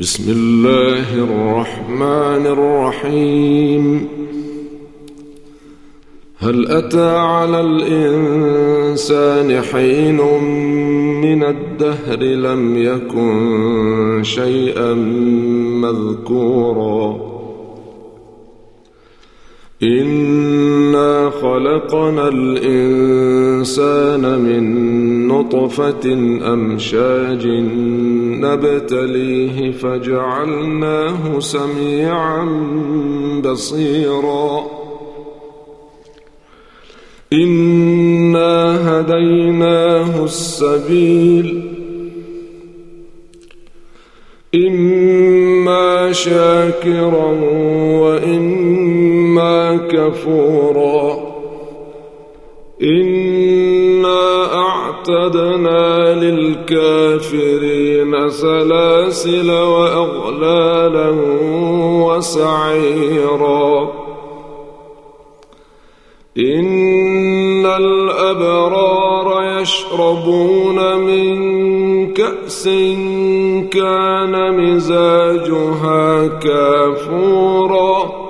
بسم الله الرحمن الرحيم. هل أتى على الإنسان حين من الدهر لم يكن شيئا مذكورا؟ إنا خلقنا الإنسان من نطفة أمشاج نبتليه فجعلناه سميعا بصيرا. إنا هديناه السبيل. إما شاكرا وإما كفورا. إنا أعتدنا للكافرين سلاسل وأغلالا وسعيرا. إن الأبرار يشربون من كأس كان مزاجها كافورا.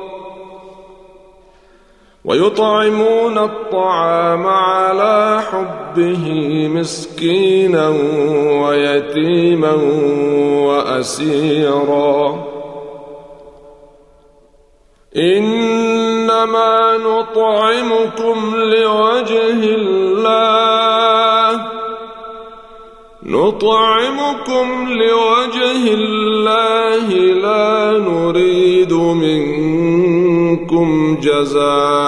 ويطعمون الطعام على حبه مسكينا ويتيما وأسيرا. إنما نطعمكم لوجه الله. نطعمكم لوجه الله لا نريد منكم جزاء.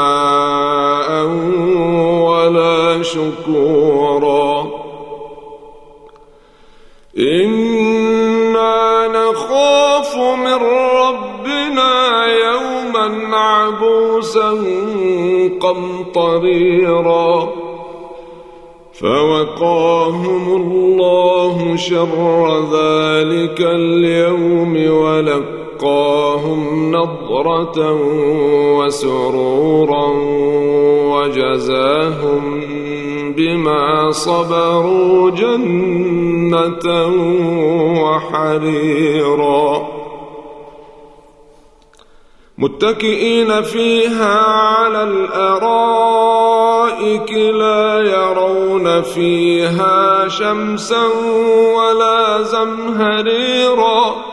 شكورا. أنا نخاف من ربنا يوما عبوسا قمطريرا. فوقاهم الله شر ذلك اليوم ولقاهم نضرة وسرورا وجزاهم بما صبروا جنة وحريرا. متكئين فيها على الأرائك لا يرون فيها شمسا ولا زمهريرا.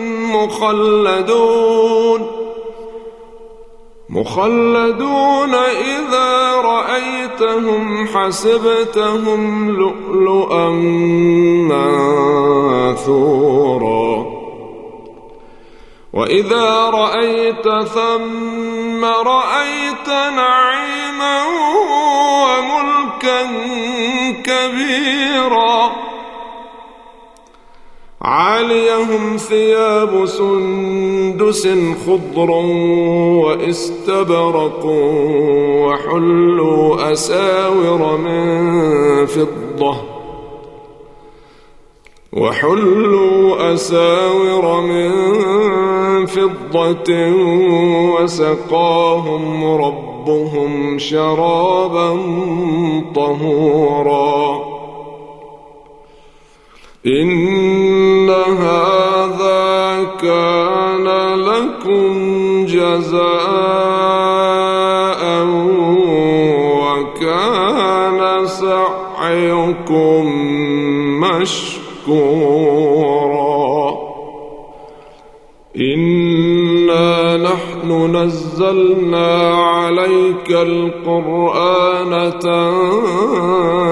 مخلدون. مخلدون إذا رأيتهم حسبتهم لؤلؤا منثورا. وإذا رأيت ثم رأيت نعيما وملكا كبيرا. عاليهم ثياب سندس خضر واستبرق وحلوا أساور من فضة وحلوا أساور من فضة وسقاهم رب ربهم شرابا طهورا إن جزاء وكان سعيكم مشكورا. إنا نحن نزلنا عليك القرآن تنزيلا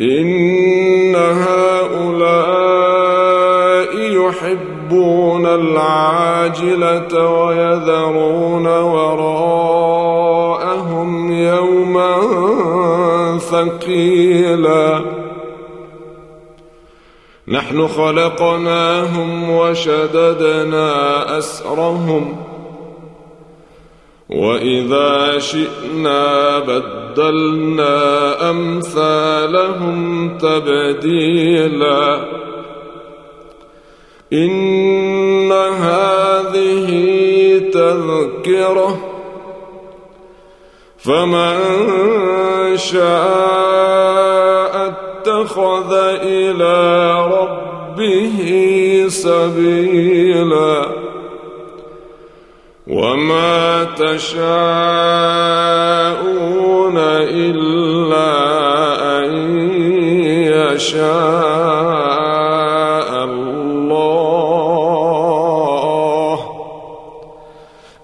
إن هؤلاء يحبون العاجلة ويذرون وراءهم يوما ثقيلا. نحن خلقناهم وشددنا أسرهم وإذا شئنا بدلنا أمثالهم تبديلا. إن هذه تذكرة فمن شاء اتخذ إلى ربه سبيلا. وما تشاءون إلا أن يشاء الله.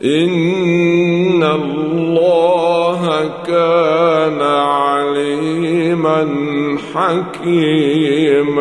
إن الله كان عليما حكيما.